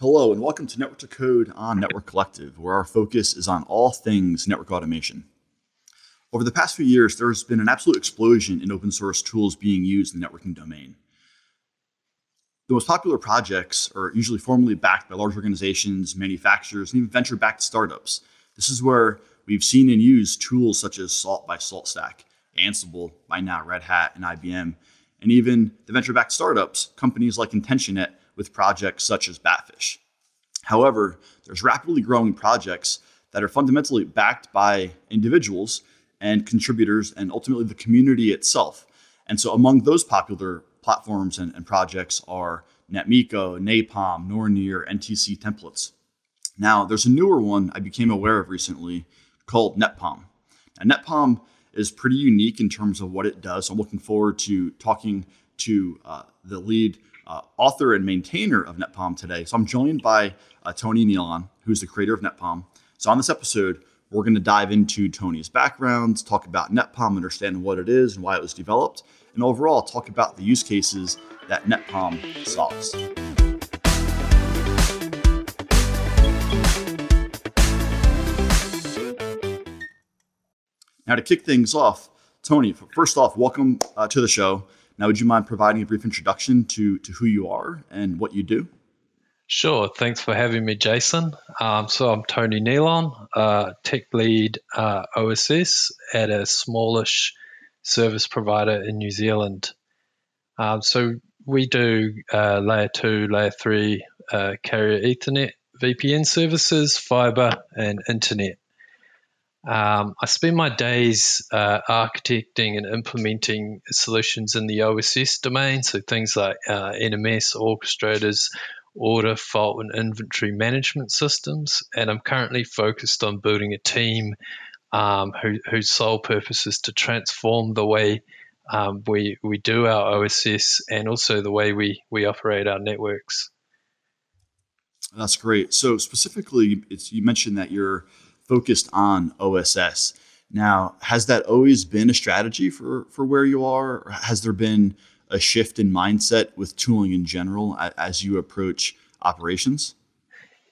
Hello, and welcome to Network to Code on Network Collective, where our focus is on all things network automation. Over the past few years, there's been an absolute explosion in open source tools being used in the networking domain. The most popular projects are usually formally backed by large organizations, manufacturers, and even venture backed startups. This is where we've seen and used tools such as Salt by SaltStack, Ansible by now Red Hat and IBM, and even the venture backed startups, companies like Intentionet with projects such as Batfish. However, there's rapidly growing projects that are fundamentally backed by individuals and contributors and ultimately the community itself. And so among those popular platforms and, and projects are NetMiko, Napalm, Nornir, NTC templates. Now, there's a newer one I became aware of recently called NetPalm. Now, NetPalm is pretty unique in terms of what it does. I'm looking forward to talking to uh, the lead uh, author and maintainer of NetPalm today. So I'm joined by uh, Tony Nealon, who's the creator of NetPalm. So on this episode, we're going to dive into Tony's background, talk about NetPalm, understand what it is and why it was developed, and overall talk about the use cases that NetPalm solves. Now, to kick things off, Tony, first off, welcome uh, to the show. Now, would you mind providing a brief introduction to, to who you are and what you do? Sure. Thanks for having me, Jason. Um, so I'm Tony Nealon, uh, tech lead uh, OSS at a smallish service provider in New Zealand. Um, so we do uh, layer two, layer three uh, carrier Ethernet, VPN services, fiber, and internet. Um, I spend my days uh, architecting and implementing solutions in the OSS domain, so things like uh, NMS, orchestrators, order, fault, and inventory management systems. And I'm currently focused on building a team um, who, whose sole purpose is to transform the way um, we we do our OSS and also the way we we operate our networks. That's great. So specifically, you mentioned that you're focused on OSS. Now, has that always been a strategy for for where you are? Or has there been a shift in mindset with tooling in general as you approach operations?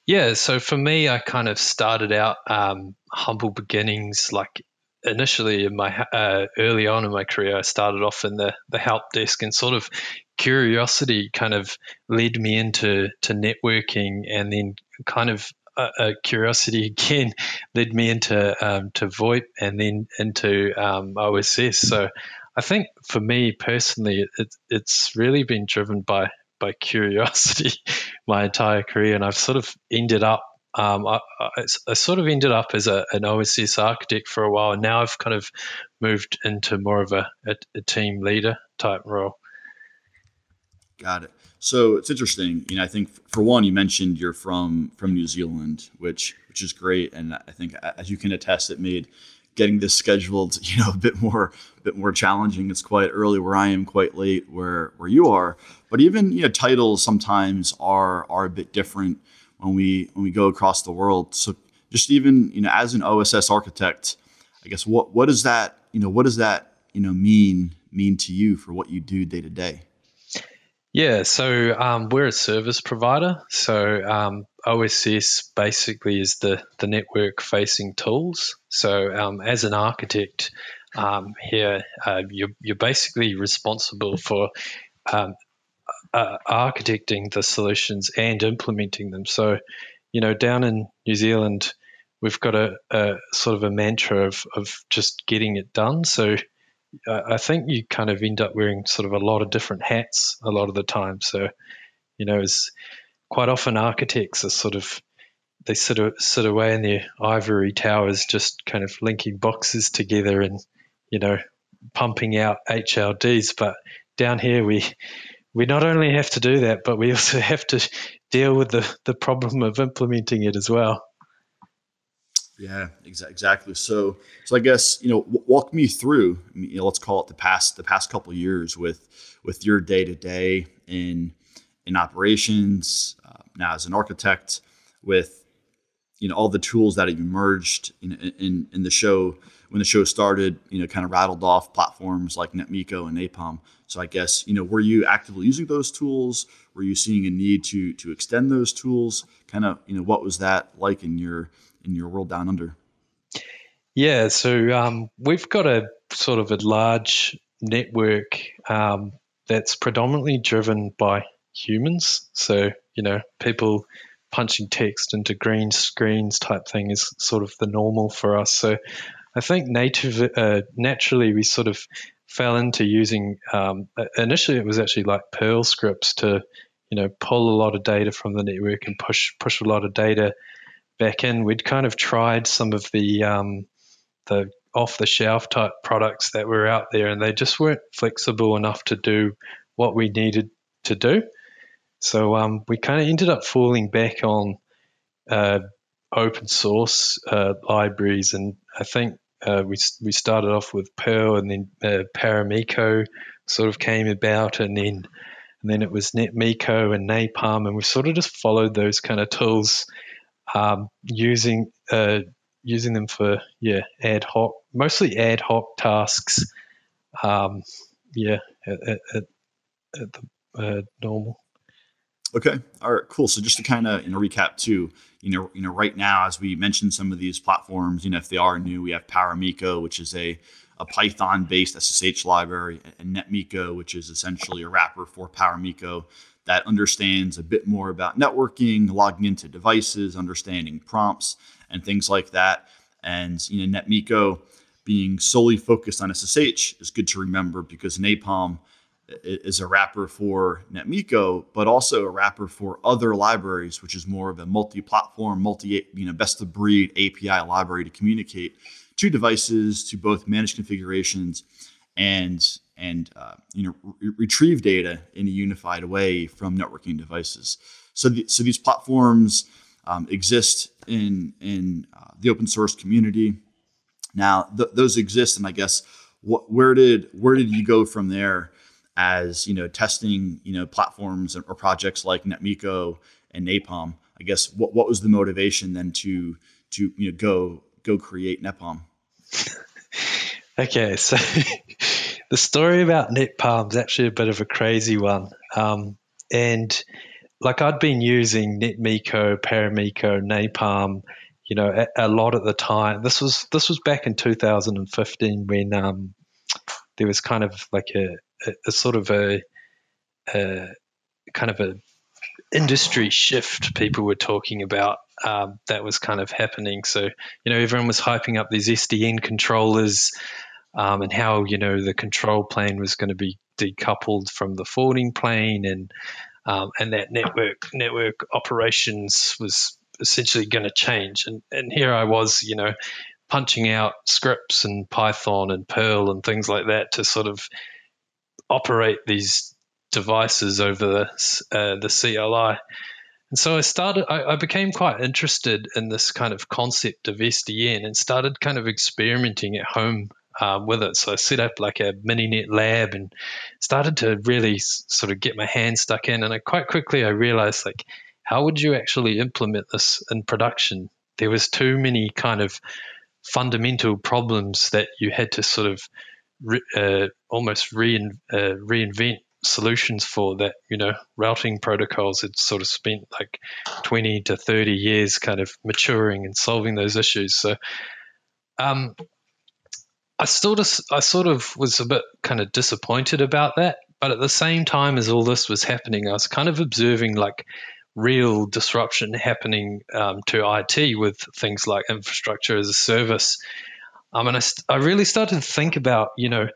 Yeah, so for me, I kind of started out um, humble beginnings. Like initially, in my uh, early on in my career, I started off in the the help desk, and sort of curiosity kind of led me into to networking, and then kind of a, curiosity again led me into um, to VoIP and then into um, OSS. So I think for me personally, it, it's really been driven by by curiosity my entire career, and I've sort of ended up. Um, I, I, I, sort of ended up as a, an OSS architect for a while, and now I've kind of moved into more of a, a, a team leader type role. Got it. So it's interesting. You know, I think for one, you mentioned you're from from New Zealand, which which is great, and I think as you can attest, it made getting this scheduled, you know, a bit more a bit more challenging. It's quite early where I am, quite late where where you are. But even you know, titles sometimes are are a bit different when we when we go across the world. So just even you know, as an OSS architect, I guess what what does that you know what does that you know mean mean to you for what you do day to day? Yeah, so um, we're a service provider. So um, OSS basically is the, the network facing tools. So um, as an architect um, here, uh, you're, you're basically responsible for uh, architecting the solutions and implementing them. So, you know, down in New Zealand, we've got a, a sort of a mantra of, of just getting it done. So I think you kind of end up wearing sort of a lot of different hats a lot of the time. So, you know, it's quite often architects are sort of they sit sit away in their ivory towers, just kind of linking boxes together and you know pumping out HLDs. But down here, we we not only have to do that, but we also have to deal with the the problem of implementing it as well. Yeah, exa- exactly. So, so I guess you know, w- walk me through. You know, let's call it the past the past couple years with with your day to day in in operations uh, now as an architect with you know all the tools that have emerged in, in in the show when the show started, you know, kind of rattled off platforms like NetMiko and Napalm. So I guess, you know, were you actively using those tools? Were you seeing a need to to extend those tools? Kind of, you know, what was that like in your in your world down under? Yeah, so um, we've got a sort of a large network um, that's predominantly driven by humans. So, you know, people punching text into green screens type thing is sort of the normal for us. So I think native, uh, naturally, we sort of fell into using, um, initially it was actually like Perl scripts to, you know, pull a lot of data from the network and push, push a lot of data back in. We'd kind of tried some of the, um, the off the shelf type products that were out there and they just weren't flexible enough to do what we needed to do. So um, we kind of ended up falling back on uh, open source uh, libraries, and I think uh, we we started off with Perl, and then uh, Paramiko sort of came about, and then and then it was NetMiko and Napalm, and we sort of just followed those kind of tools, um, using uh, using them for yeah ad hoc, mostly ad hoc tasks. Um, yeah, at, at, at the uh, normal. Okay. All right. Cool. So just to kind of you know recap too, you know, you know, right now as we mentioned some of these platforms, you know, if they are new, we have Paramiko, which is a a Python-based SSH library, and NetMiko, which is essentially a wrapper for Paramiko that understands a bit more about networking, logging into devices, understanding prompts, and things like that. And you know, NetMiko being solely focused on SSH is good to remember because Napalm is a wrapper for NetMiko, but also a wrapper for other libraries, which is more of a multi-platform, multi you know best of breed API library to communicate to devices to both manage configurations and and uh, you know re- retrieve data in a unified way from networking devices. So the, so these platforms um, exist in in uh, the open source community. Now th- those exist, and I guess what where did where did you go from there? as you know testing you know platforms or projects like NetMiko and Napalm. I guess what what was the motivation then to to you know go go create NetPalm? okay, so the story about NetPalm is actually a bit of a crazy one, um, and like I'd been using NetMiko, Paramiko, Napalm, you know, a, a, lot at the time. This was this was back in 2015 when um, there was kind of like a a, a sort of a, a, kind of a industry shift people were talking about um, that was kind of happening. So you know everyone was hyping up these SDN controllers um, and how you know the control plane was going to be decoupled from the forwarding plane and um, and that network network operations was essentially going to change. And and here I was, you know, punching out scripts and Python and Perl and things like that to sort of operate these devices over the, uh, the CLI. And so I started, I, I, became quite interested in this kind of concept of SDN and started kind of experimenting at home um, with it. So I set up like a Mininet lab and started to really s- sort of get my hands stuck in. And I quite quickly I realized like, how would you actually implement this in production? There was too many kind of fundamental problems that you had to sort of re, uh, almost rein, uh, reinvent solutions for that you know routing protocols had sort of spent like 20 to 30 years kind of maturing and solving those issues so um i sort of i sort of was a bit kind of disappointed about that but at the same time as all this was happening i was kind of observing like real disruption happening um, to it with things like infrastructure as a service um, and I, I really started to think about, you know,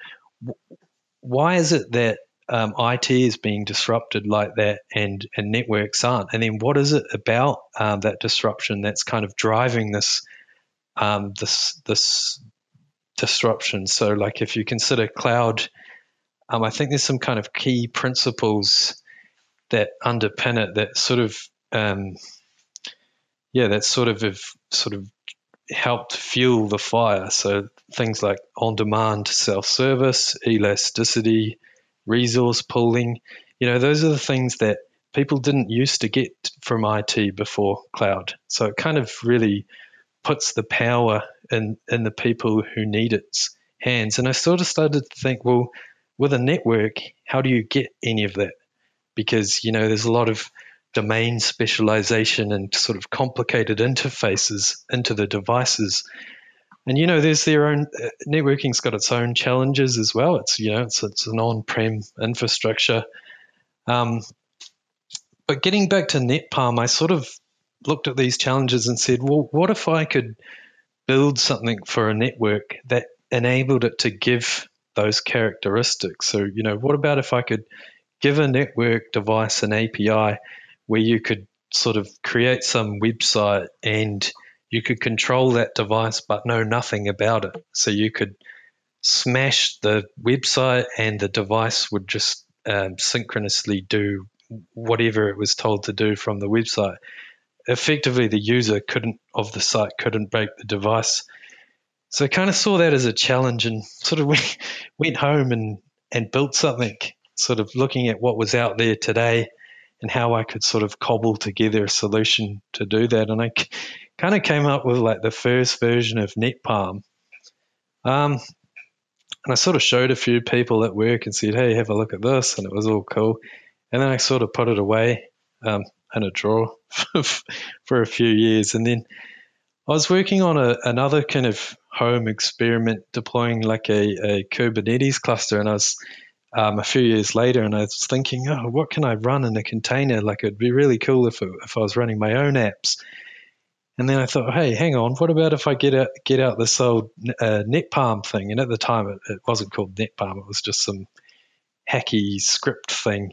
why is it that um, IT is being disrupted like that and, and networks aren't? And then what is it about um, that disruption that's kind of driving this um, this this disruption? So, like if you consider cloud, um, I think there's some kind of key principles that underpin it that sort of um, yeah, that sort of have sort of helped fuel the fire. So things like on-demand self-service, elasticity, resource pooling, you know, those are the things that people didn't used to get from IT before cloud. So it kind of really puts the power in in the people who need its hands. And I sort of started to think, well, with a network, how do you get any of that? Because you know, there's a lot of domain specialization and sort of complicated interfaces into the devices. And you know, there's their own uh, networking's got its own challenges as well. It's you know, it's it's an on-prem infrastructure. Um, but getting back to NetPalm, I sort of looked at these challenges and said, well, what if I could build something for a network that enabled it to give those characteristics? So, you know, what about if I could give a network device an API where you could sort of create some website and you could control that device but know nothing about it. So you could smash the website and the device would just um, synchronously do whatever it was told to do from the website. Effectively, the user couldn't of the site couldn't break the device. So I kind of saw that as a challenge and sort of went, went home and, and built something, sort of looking at what was out there today and how I could sort of cobble together a solution to do that. And I kind of came up with like the first version of NetPalm. Um, and I sort of showed a few people at work and said, hey, have a look at this. And it was all cool. And then I sort of put it away um, in a draw for a few years. And then I was working on a, another kind of home experiment deploying like a, a Kubernetes cluster. And I was um, a few years later, and I was thinking, oh, what can I run in a container? Like it'd be really cool if it, if I was running my own apps. And then I thought, hey, hang on, what about if I get out get out this old uh, NetPalm thing? And at the time, it, it wasn't called NetPalm; it was just some hacky script thing.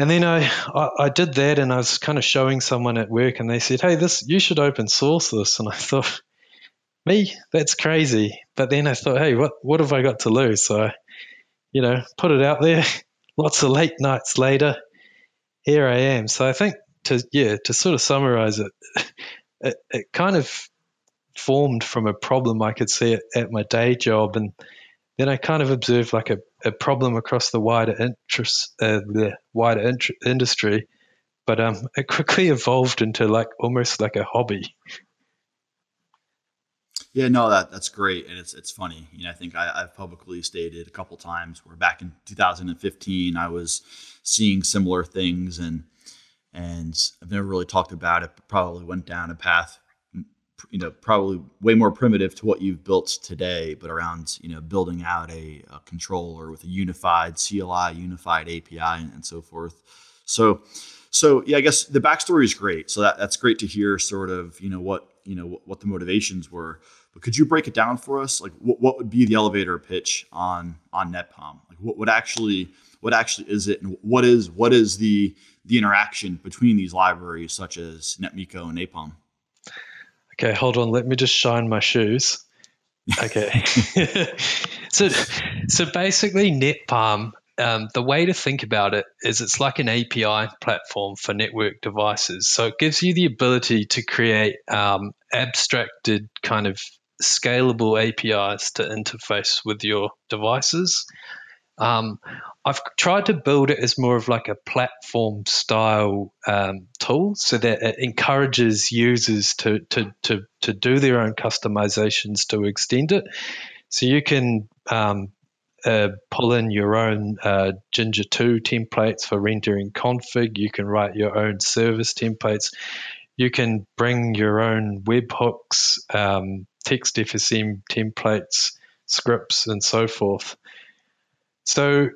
And then I, I, I did that, and I was kind of showing someone at work, and they said, "Hey, this you should open source this." And I thought, me, that's crazy. But then I thought, hey, what what have I got to lose? So I you know, put it out there. Lots of late nights later, here I am. So I think to yeah to sort of summarize it, it, it kind of formed from a problem I could see at, at my day job, and then I kind of observed like a, a problem across the wider interest, uh, the wider int- industry, but um, it quickly evolved into like almost like a hobby. Yeah, no, that that's great, and it's it's funny. You know, I think I, have publicly stated a couple times where back in 2015 I was seeing similar things, and and I've never really talked about it, but probably went down a path, you know, probably way more primitive to what you've built today, but around you know building out a, a controller with a unified CLI, unified API, and, and so forth. So so yeah, I guess the backstory is great. So that, that's great to hear sort of, you know, what, you know, what, what the motivations were. But could you break it down for us? Like what, what would be the elevator pitch on on NetPalm? Like what, what actually what actually is it and what is what is the the interaction between these libraries such as NetMiko and Napalm? Okay, hold on. Let me just shine my shoes. Okay. so so basically NetPalm um, the way to think about it is it's like an API platform for network devices. So it gives you the ability to create um, abstracted kind of scalable APIs to interface with your devices. Um, I've tried to build it as more of like a platform style um, tool so that it encourages users to, to, to, to do their own customizations to extend it. So you can um, uh, pull in your own uh, Jinja 2 templates for rendering config. You can write your own service templates. You can bring your own webhooks, um, TextFSM templates, scripts, and so forth. So,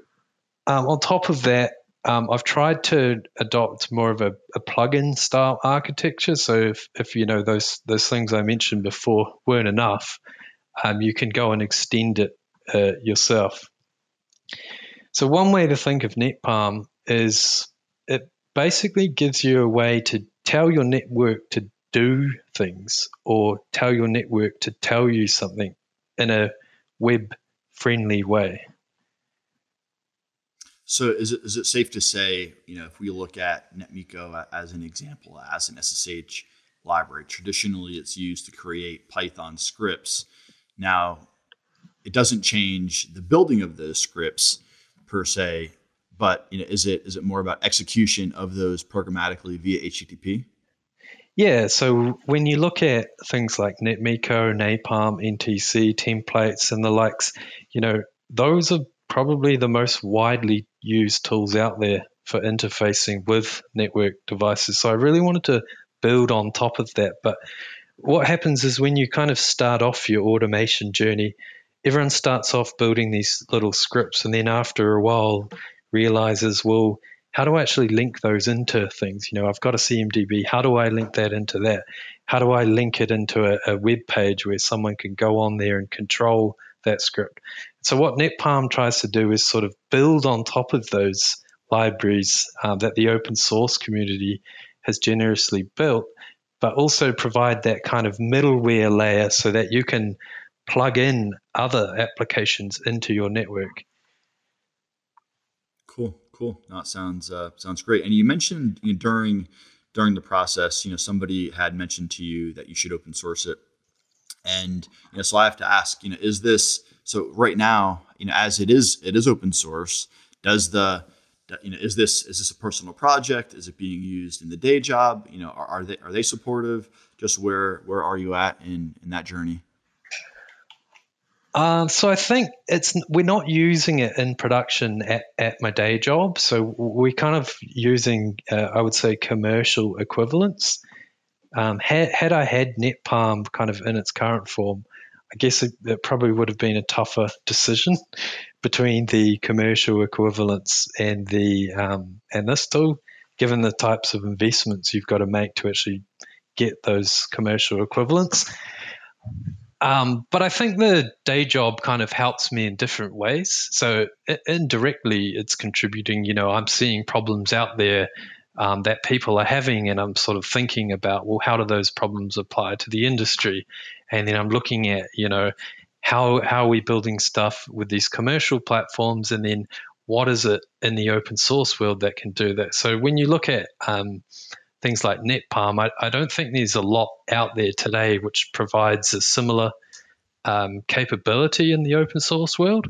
um, on top of that, um, I've tried to adopt more of a, a plugin style architecture. So, if, if you know those those things I mentioned before weren't enough, um, you can go and extend it uh, yourself. So, one way to think of NetPalm is it basically gives you a way to tell your network to do things or tell your network to tell you something in a web friendly way. So is it, is it safe to say, you know, if we look at NetMiko as an example, as an SSH library, traditionally it's used to create Python scripts. Now, it doesn't change the building of those scripts per se, but you know, is it is it more about execution of those programmatically via HTTP? Yeah, so when you look at things like NetMiko, Napalm, NTC, templates, and the likes, you know, those are probably the most widely used tools out there for interfacing with network devices. So I really wanted to build on top of that. But what happens is when you kind of start off your automation journey, everyone starts off building these little scripts, and then after a while realizes, well, how do I actually link those into things? You know, I've got a CMDB. How do I link that into that? How do I link it into a, a web page where someone can go on there and control that script? So what NetPalm tries to do is sort of build on top of those libraries uh, that the open source community has generously built, but also provide that kind of middleware layer so that you can plug in other applications into your network. Cool, cool. That sounds uh, sounds great. And you mentioned you know, during during the process, you know, somebody had mentioned to you that you should open source it, and you know, so I have to ask, you know, is this so right now, you know, as it is, it is open source. Does the you know, is this is this a personal project? Is it being used in the day job? You know, are, are they are they supportive? Just where where are you at in in that journey? Um, so I think it's we're not using it in production at, at my day job. So we're kind of using, uh, I would say, commercial equivalents. Um, had, had I had NetPalm kind of in its current form, I guess it, it, probably would have been a tougher decision between the commercial equivalents and the um, and this tool, given the types of investments you've got to make to actually get those commercial equivalents. Um, but I think the day job kind of helps me in different ways. So indirectly, it's contributing. You know, I'm seeing problems out there um, that people are having, and I'm sort of thinking about, well, how do those problems apply to the industry? And then I'm looking at, you know, how how are we building stuff with these commercial platforms, and then what is it in the open source world that can do that? So when you look at um, things like NetPalm, I, I, don't think there's a lot out there today which provides a similar um, capability in the open source world.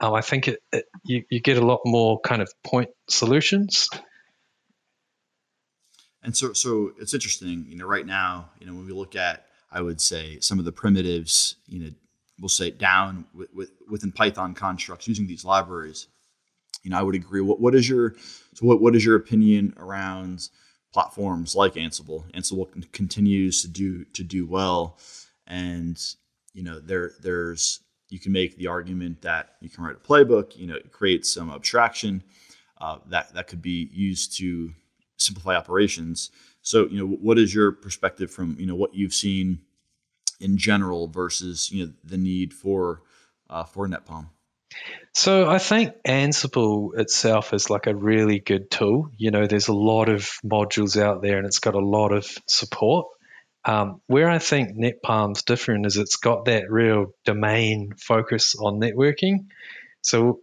Um, I think it, it, you, you get a lot more kind of point solutions. And so, so it's interesting, you know, right now, you know, when we look at, I would say some of the primitives, you know, we'll say down with, with, within Python constructs using these libraries, you know, I would agree. What, what is your, so what, what is your opinion around platforms like Ansible. Ansible continues to do to do well, and you know there there's you can make the argument that you can write a playbook. You know, it creates some abstraction uh, that that could be used to simplify operations. So you know, what is your perspective from you know what you've seen in general versus you know the need for uh, for NetPalm? So I think Ansible itself is like a really good tool. You know, there's a lot of modules out there and it's got a lot of support. Um, where I think NetPalm's different is it's got that real domain focus on networking. So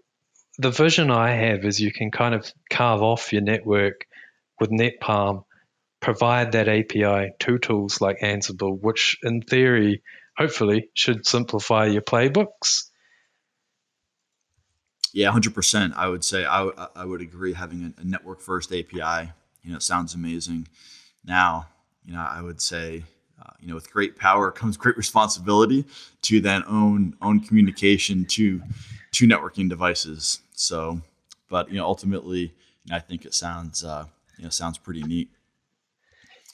the vision I have is you can kind of carve off your network with NetPalm, provide that API to tools like Ansible, which in theory, hopefully, should simplify your playbooks yeah, hundred percent. I would say I, w- I would agree. Having a, a network first API, you know, sounds amazing. Now, you know, I would say, uh, you know, with great power comes great responsibility to then own own communication to to networking devices. So, but you know, ultimately, you know, I think it sounds uh, you know sounds pretty neat.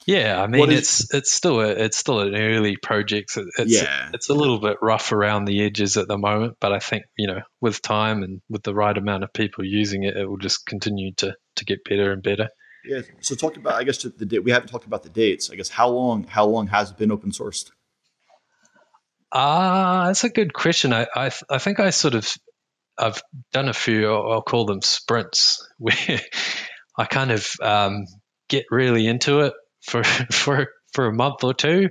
Yeah, I mean it's it's still a, it's still an early project. It's, yeah, it's a little bit rough around the edges at the moment, but I think you know with time and with the right amount of people using it, it will just continue to to get better and better. Yeah. So talk about I guess the date. We haven't talked about the dates. I guess how long how long has it been open sourced? Ah, uh, that's a good question. I, I I think I sort of I've done a few. I'll call them sprints where I kind of um, get really into it for for for a month or two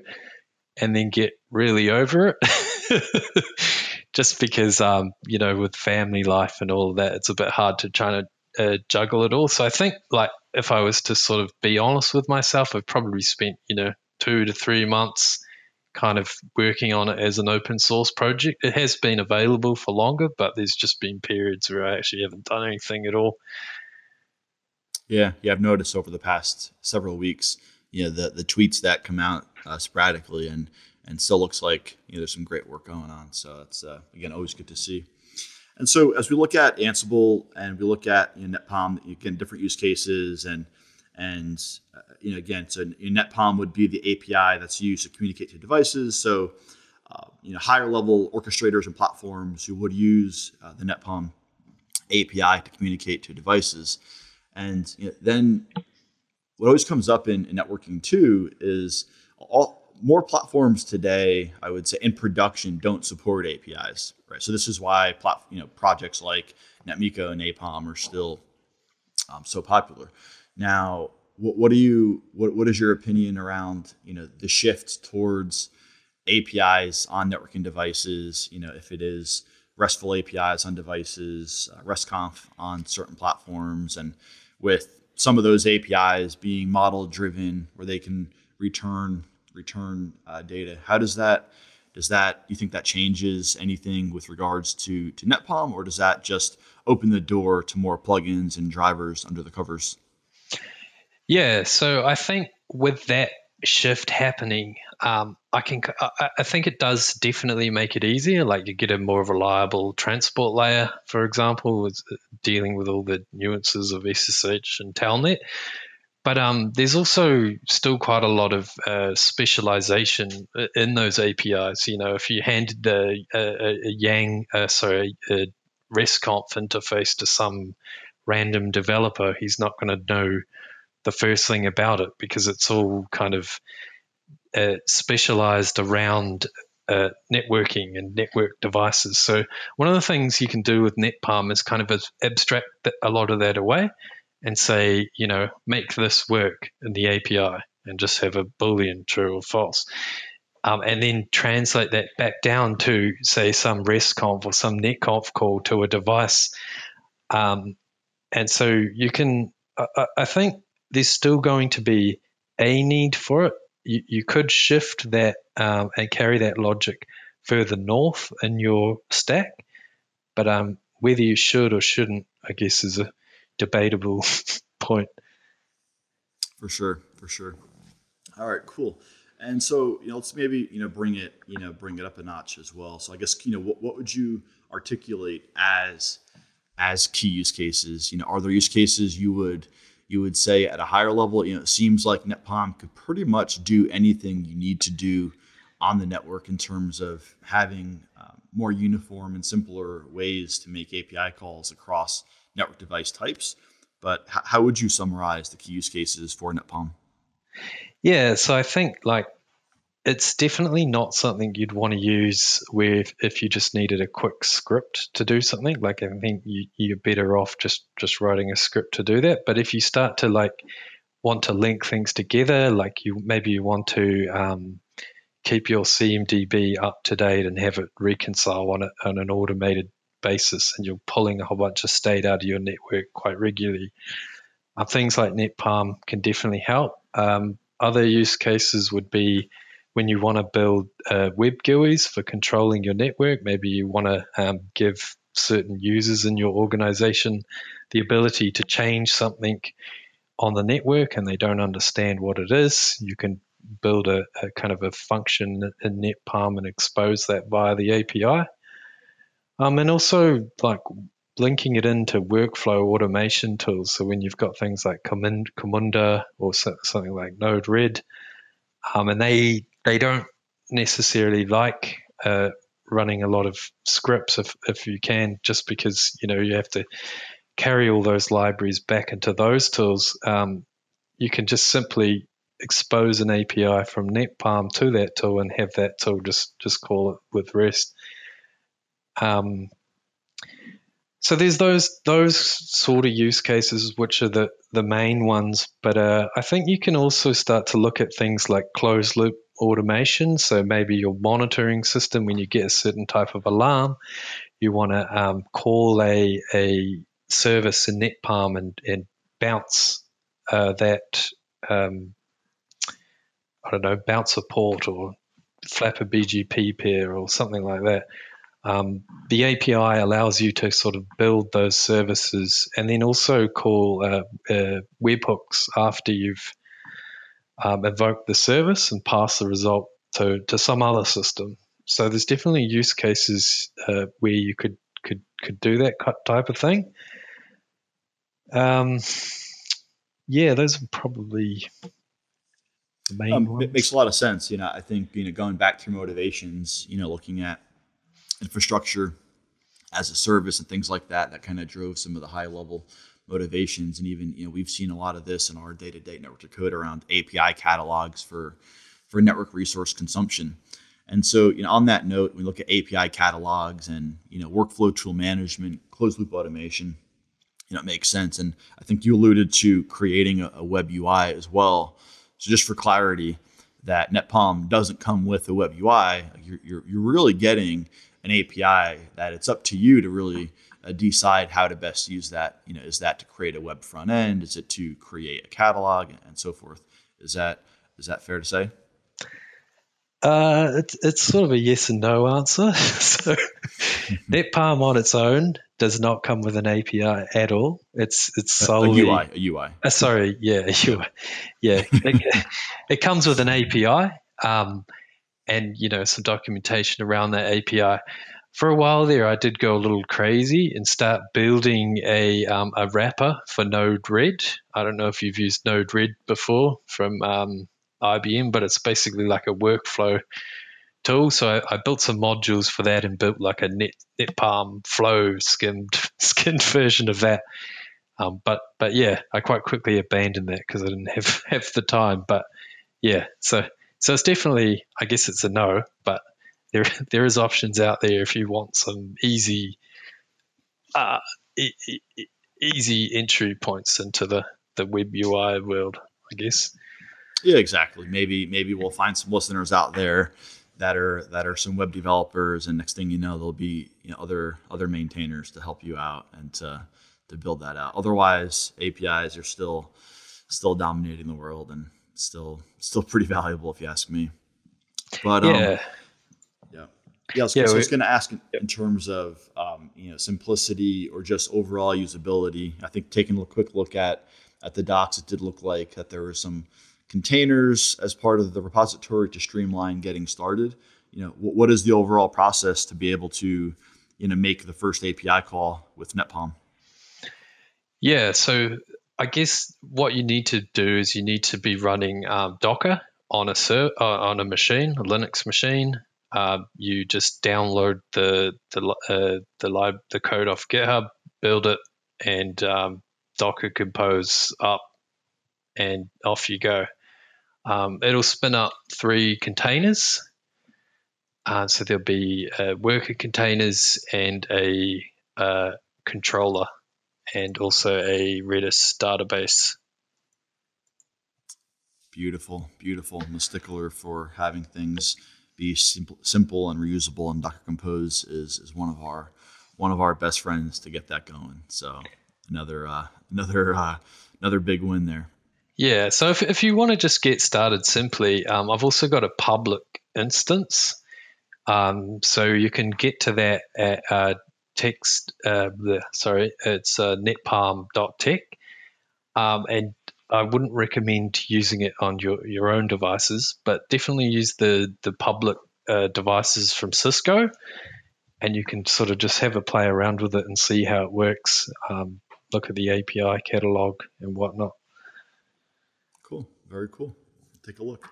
and then get really over it. Just because um, you know with family life and all of that it's a bit hard to try to uh, juggle it all. So i think like if i was to sort of be honest with myself i've probably spent you know two to three months kind of working on it as an open source project. It has been available for longer but there's just been periods where i actually haven't done anything at all yeah yeah i've noticed over the past several weeks you know the the tweets that come out uh, sporadically, and and still looks like you know there's some great work going on. So it's uh, again always good to see. And so as we look at Ansible and we look at you know, NetPalm, again different use cases and and uh, you know again so NetPalm would be the API that's used to communicate to devices. So uh, you know higher level orchestrators and platforms who would use uh, the NetPalm API to communicate to devices. And you know, then what always comes up in, in networking too is all, more platforms today, I would say, in production don't support APIs, right? So this is why plat, you know projects like NetMiko and Napalm are still um, so popular. Now, what, what do you what, what is your opinion around you know the shift towards APIs on networking devices? You know, if it is RESTful APIs on devices, uh, RESTconf on certain platforms, and with some of those APIs being model driven, where they can return return uh, data. How does that does that you think that changes anything with regards to to NetPalm, or does that just open the door to more plugins and drivers under the covers? Yeah, so I think with that shift happening, um, I can I, I, think it does definitely make it easier. Like you get a more reliable transport layer, for example, with uh, dealing with all the nuances of SSH and Telnet. But um, there's also still quite a lot of uh, specialization in those APIs. You know, if you handed a, a, a Yang, uh, sorry, a RESTconf interface to some random developer, he's not going to know the first thing about it because it's all kind of uh, specialized around uh, networking and network devices. So one of the things you can do with NetPalm is kind of abstract a lot of that away and say, you know, make this work in the API and just have a boolean true or false. Um, and then translate that back down to say some RESTconf or some netconf call to a device. Um, and so you can, I, I, think there's still going to be a need for it. You, you could shift that um, and carry that logic further north in your stack, but um, whether you should or shouldn't, I guess, is a debatable point. For sure, for sure. All right, cool. And so, you know, let's maybe you know bring it you know bring it up a notch as well. So I guess you know what, what would you articulate as as key use cases? You know, are there use cases you would you would say at a higher level? You know, it seems like NetPalm could pretty much do anything you need to do on the network in terms of having um, more uniform and simpler ways to make API calls across network device types. But h- how would you summarize the key use cases for NetPalm? Yeah, so I think like it's definitely not something you'd want to use with if you just needed a quick script to do something. Like I think you, you're better off just just writing a script to do that. But if you start to like want to link things together, like you maybe you want to um, keep your CMDB up to date and have it reconcile on, it on an automated basis and you're pulling a whole bunch of state out of your network quite regularly. Uh, things like NetPalm can definitely help. Um, other use cases would be when you want to build uh, web GUIs for controlling your network. Maybe you want to um, give certain users in your organization the ability to change something on the network and they don't understand what it is. You can build a, a kind of a function in NetPalm and expose that via the API. Um, and also like linking it into workflow automation tools. So when you've got things like Camunda or something like Node-RED, um, and they they don't necessarily like uh, running a lot of scripts if if you can, just because you know you have to carry all those libraries back into those tools. Um, you can just simply expose an API from NetPalm to that tool and have that tool just just call it with REST. Um, so there's those those sort of use cases which are the the main ones, but uh, I think you can also start to look at things like closed loop automation. So maybe your monitoring system, when you get a certain type of alarm, you want to um, call a a service in NetPalm and and bounce uh, that um, I don't know bounce a port or flap a BGP peer or something like that. Um, the API allows you to sort of build those services and then also call uh, uh, webhooks after you've um, invoke the service and pass the result to, to some other system. So there's definitely use cases uh, where you could could could do that type of thing. Um, yeah, those are probably the main um, ones. It makes a lot of sense. You know, I think you know going back through motivations, you know, looking at infrastructure as a service and things like that, that kind of drove some of the high level motivations. And even you know we've seen a lot of this in our day to day network code around API catalogs for for network resource consumption. And so, you know, on that note, we look at API catalogs and you know workflow tool management, closed loop automation. You know, it makes sense. And I think you alluded to creating a, a web UI as well. So just for clarity, that NetPalm doesn't come with a web UI. You're, you're, you're really getting an API that it's up to you to really uh, decide how to best use that. You know, is that to create a web front end? Is it to create a catalog and so forth? Is that is that fair to say? Uh, it's, it's sort of a yes and no answer. so NetPalm on its own does not come with an API at all. It's it's solely a UI. A UI. Uh, sorry, yeah, UI. Yeah, it, it comes with an API, um, and you know some documentation around that API. For a while there, I did go a little crazy and start building a um, a wrapper for Node-RED. I don't know if you've used Node-RED before from um, IBM, but it's basically like a workflow tool. So I, I, built some modules for that and built like a Net NetPalm Flow skimmed skinned version of that. Um, but but yeah, I quite quickly abandoned that because I didn't have have the time. But yeah, so so it's definitely I guess it's a no, but there there is options out there if you want some easy uh, e- e- easy entry points into the the web UI world. I guess. Yeah, exactly. Maybe maybe we'll find some listeners out there that are that are some web developers, and next thing you know, there'll be you know, other other maintainers to help you out and to to build that out. Otherwise, APIs are still still dominating the world and still still pretty valuable if you ask me. But um, yeah. Yeah. Yeah, so, yeah, so I was going to ask in, in, terms of um, you know simplicity or just overall usability. I think taking a quick look at at the docs, it did look like that there were some containers as part of the repository to streamline getting started. You know, what is the overall process to be able to, you know, make the first API call with NetPalm? Yeah, so I guess what you need to do is you need to be running um, Docker on a ser- uh, on a machine, a Linux machine. Uh, you just download the the uh, the the code off GitHub, build it, and um, Docker compose up, and off you go. Um, it'll spin up three containers. Uh, so there'll be uh, worker containers and a uh, controller, and also a Redis database. Beautiful, beautiful. I'm a stickler for having things be simple, simple and reusable, and Docker Compose is is one of our one of our best friends to get that going. So another uh, another uh, another big win there. Yeah, so if, if you want to just get started simply, um, I've also got a public instance. Um, so you can get to that at uh, text, uh, the, sorry, it's uh, netpalm.tech. Um, and I wouldn't recommend using it on your, your own devices, but definitely use the, the public uh, devices from Cisco. And you can sort of just have a play around with it and see how it works. Um, look at the API catalog and whatnot. Very cool. Take a look.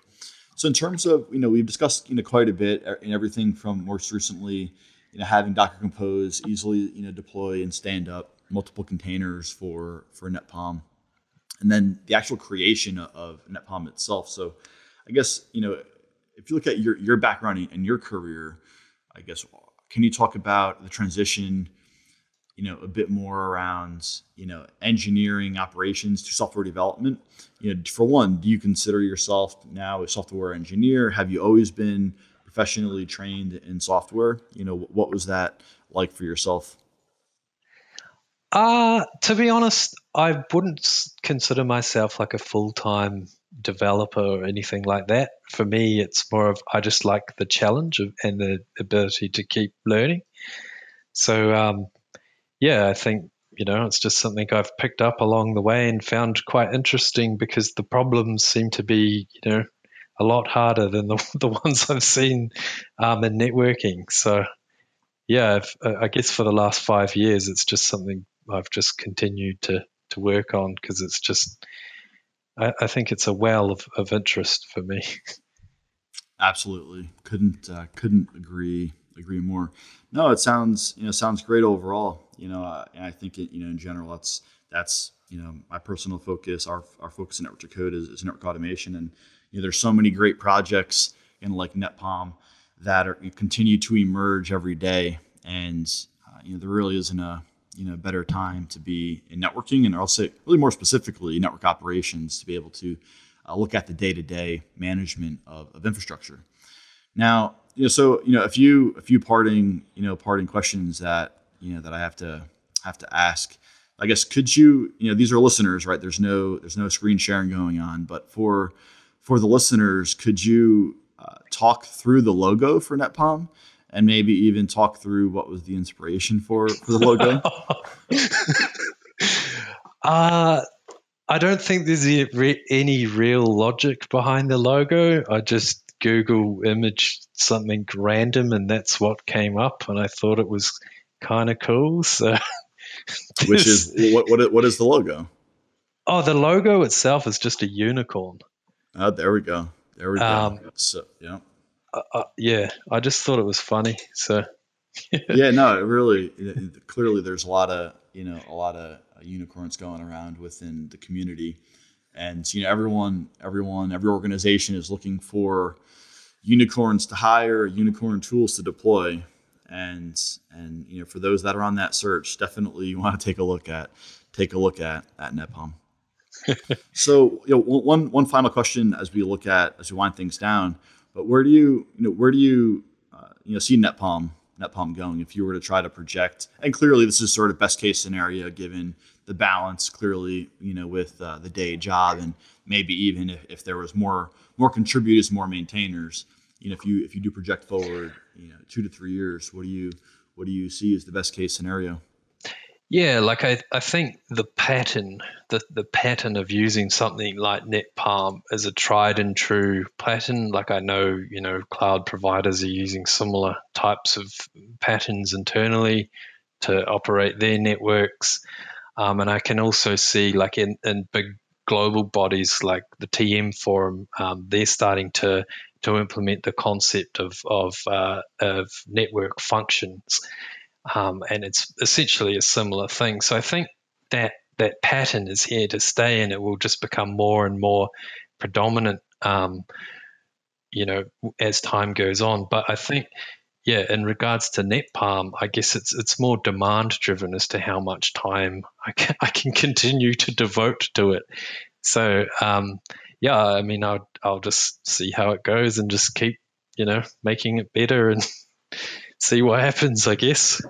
So in terms of you know we've discussed you know quite a bit uh, in everything from most recently you know having Docker Compose easily you know deploy and stand up multiple containers for for NetPalm, and then the actual creation of NetPalm itself. So I guess you know if you look at your your background and your career, I guess can you talk about the transition you know a bit more around you know engineering operations to software development. You know for one do you consider yourself now a software engineer? Have you always been professionally trained in software? You know what was that like for yourself? Uh to be honest i wouldn't consider myself like a full-time developer or anything like that. For me it's more of i just like the challenge of, and the ability to keep learning. So um, yeah, I think you know, it's just something I've picked up along the way and found quite interesting because the problems seem to be, you know, a lot harder than the, the ones I've seen um, in networking. So, yeah, I guess for the last five years, it's just something I've just continued to to work on because it's just, I, I, think it's a well of, of interest for me. Absolutely, couldn't uh, couldn't agree agree more. No, it sounds you know sounds great overall. You know, uh, I think it, you know in general that's that's you know my personal focus. Our our focus in network code is, is network automation, and you know there's so many great projects in like NetPalm that are continue to emerge every day, and uh, you know there really isn't a you know better time to be in networking, and I'll say really more specifically network operations to be able to uh, look at the day to day management of, of infrastructure. Now, you know, so you know, a few a few parting you know parting questions that you know that I have to have to ask. I guess could you you know these are listeners, right? There's no there's no screen sharing going on, but for for the listeners, could you uh, talk through the logo for NetPalm and maybe even talk through what was the inspiration for for the logo? uh I don't think there's any real logic behind the logo. I just Google image something random, and that's what came up, and I thought it was kind of cool. So, which is what what what is the logo? Oh, the logo itself is just a unicorn. Oh, there we go. There we go. Um, so, yeah. Uh, uh, yeah, I just thought it was funny. So. yeah, no, really. Clearly, there's a lot of you know a lot of unicorns going around within the community, and you know everyone, everyone, every organization is looking for unicorns to hire, unicorn tools to deploy. And and you know, for those that are on that search, definitely you want to take a look at take a look at at NetPalm. so you know, one one final question as we look at as we wind things down. But where do you you know where do you uh, you know see NetPalm NetPalm going if you were to try to project? And clearly, this is sort of best case scenario given the balance. Clearly, you know, with uh, the day job and maybe even if, if there was more more contributors, more maintainers. You know, if you if you do project forward, you know, two to three years, what do you what do you see as the best case scenario? Yeah, like I, I think the pattern, the, the pattern of using something like NetPalm as a tried and true pattern, like I know, you know, cloud providers are using similar types of patterns internally to operate their networks. Um, and I can also see like in, in big global bodies like the TM Forum, um, they're starting to to implement the concept of of, uh, of network functions, um, and it's essentially a similar thing. So I think that that pattern is here to stay, and it will just become more and more predominant. Um, you know, as time goes on, but I think yeah, in regards to NetPalm, I guess it's it's more demand driven as to how much time I can, I can continue to devote to it. So um, yeah, I mean, I'll I'll just see how it goes and just keep you know making it better and see what happens. I guess.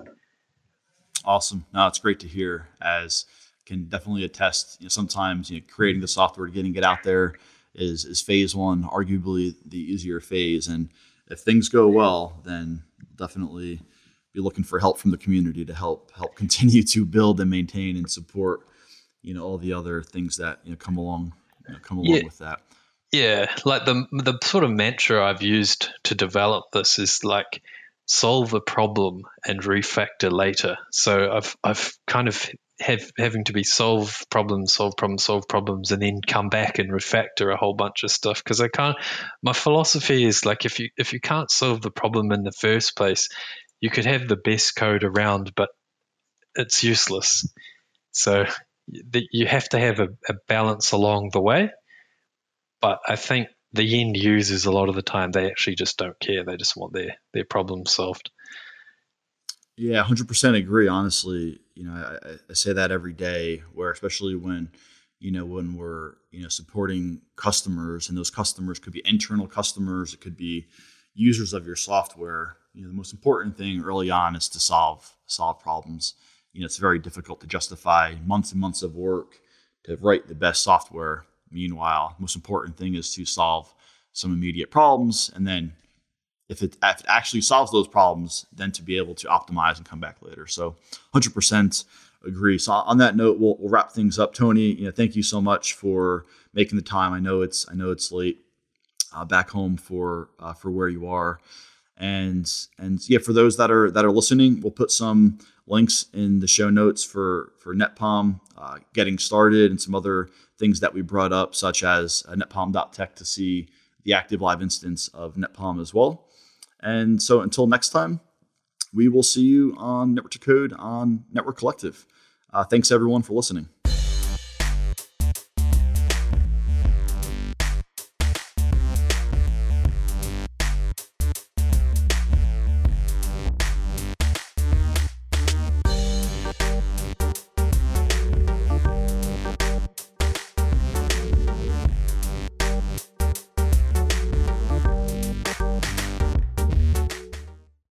Awesome. No, it's great to hear. As can definitely attest. You know, sometimes you know, creating the software, getting it out there, is is phase one, arguably the easier phase, and if things go well, then definitely be looking for help from the community to help help continue to build and maintain and support you know all the other things that you know come along you know, come along yeah. with that yeah like the the sort of mantra i've used to develop this is like solve a problem and refactor later so i've i've kind of have having to be solve problems, solve problems, solve problems, and then come back and refactor a whole bunch of stuff. Because I can't. My philosophy is like if you if you can't solve the problem in the first place, you could have the best code around, but it's useless. So you have to have a, a balance along the way. But I think the end users a lot of the time they actually just don't care. They just want their their problem solved. Yeah, hundred percent agree. Honestly, you know, I, I, say that every day. Where especially when, you know, when we're you know supporting customers, and those customers could be internal customers, it could be users of your software. You know, the most important thing early on is to solve solve problems. You know, it's very difficult to justify months and months of work to write the best software. Meanwhile, most important thing is to solve some immediate problems, and then if it, if it, actually solves those problems, then to be able to optimize and come back later. So 100% agree. So on that note, we'll, we'll wrap things up. Tony, you know, thank you so much for making the time. I know it's I know it's late uh, back home for uh, for where you are, and and yeah, for those that are that are listening, we'll put some links in the show notes for for NetPalm uh, getting started and some other things that we brought up, such as uh, netpalm.tech to see the active live instance of NetPalm as well. And so until next time, we will see you on Network to Code on Network Collective. Uh, thanks everyone for listening.